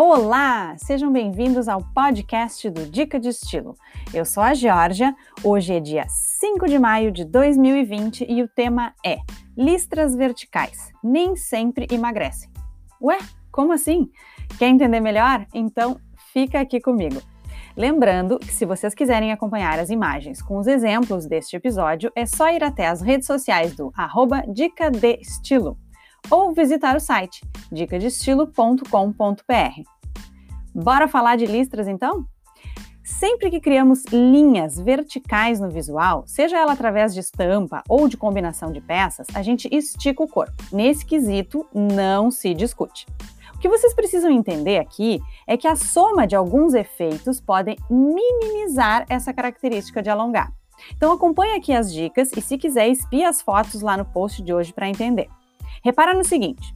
Olá, sejam bem-vindos ao podcast do Dica de Estilo. Eu sou a Georgia, hoje é dia 5 de maio de 2020 e o tema é Listras verticais nem sempre emagrecem. Ué, como assim? Quer entender melhor? Então fica aqui comigo. Lembrando que se vocês quiserem acompanhar as imagens com os exemplos deste episódio, é só ir até as redes sociais do arroba Dica de Estilo ou visitar o site dicadestilo.com.br. Bora falar de listras então? Sempre que criamos linhas verticais no visual, seja ela através de estampa ou de combinação de peças, a gente estica o corpo. Nesse quesito, não se discute. O que vocês precisam entender aqui é que a soma de alguns efeitos podem minimizar essa característica de alongar. Então acompanhe aqui as dicas e se quiser espie as fotos lá no post de hoje para entender. Repara no seguinte: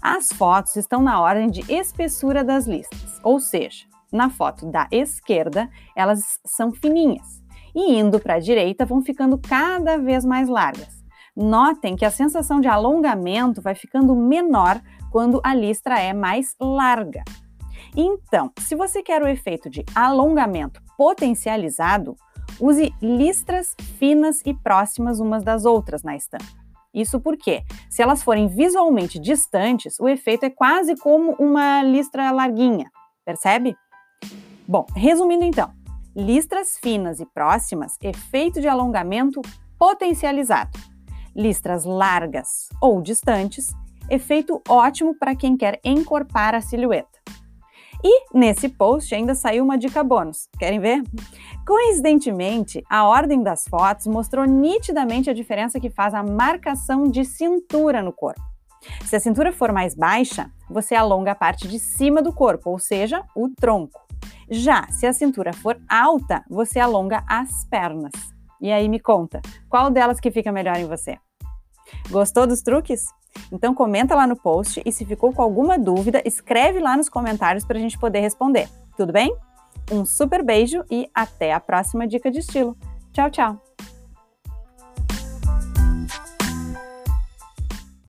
as fotos estão na ordem de espessura das listas, ou seja, na foto da esquerda elas são fininhas e indo para a direita vão ficando cada vez mais largas. Notem que a sensação de alongamento vai ficando menor quando a listra é mais larga. Então, se você quer o efeito de alongamento potencializado, use listras finas e próximas umas das outras na estampa. Isso porque, se elas forem visualmente distantes, o efeito é quase como uma listra larguinha, percebe? Bom, resumindo então, listras finas e próximas, efeito de alongamento potencializado. Listras largas ou distantes, efeito ótimo para quem quer encorpar a silhueta. E nesse post ainda saiu uma dica bônus. Querem ver? Coincidentemente, a ordem das fotos mostrou nitidamente a diferença que faz a marcação de cintura no corpo. Se a cintura for mais baixa, você alonga a parte de cima do corpo, ou seja, o tronco. Já se a cintura for alta, você alonga as pernas. E aí me conta, qual delas que fica melhor em você? Gostou dos truques? Então comenta lá no post e se ficou com alguma dúvida, escreve lá nos comentários para a gente poder responder. Tudo bem? Um super beijo e até a próxima dica de estilo. Tchau, tchau!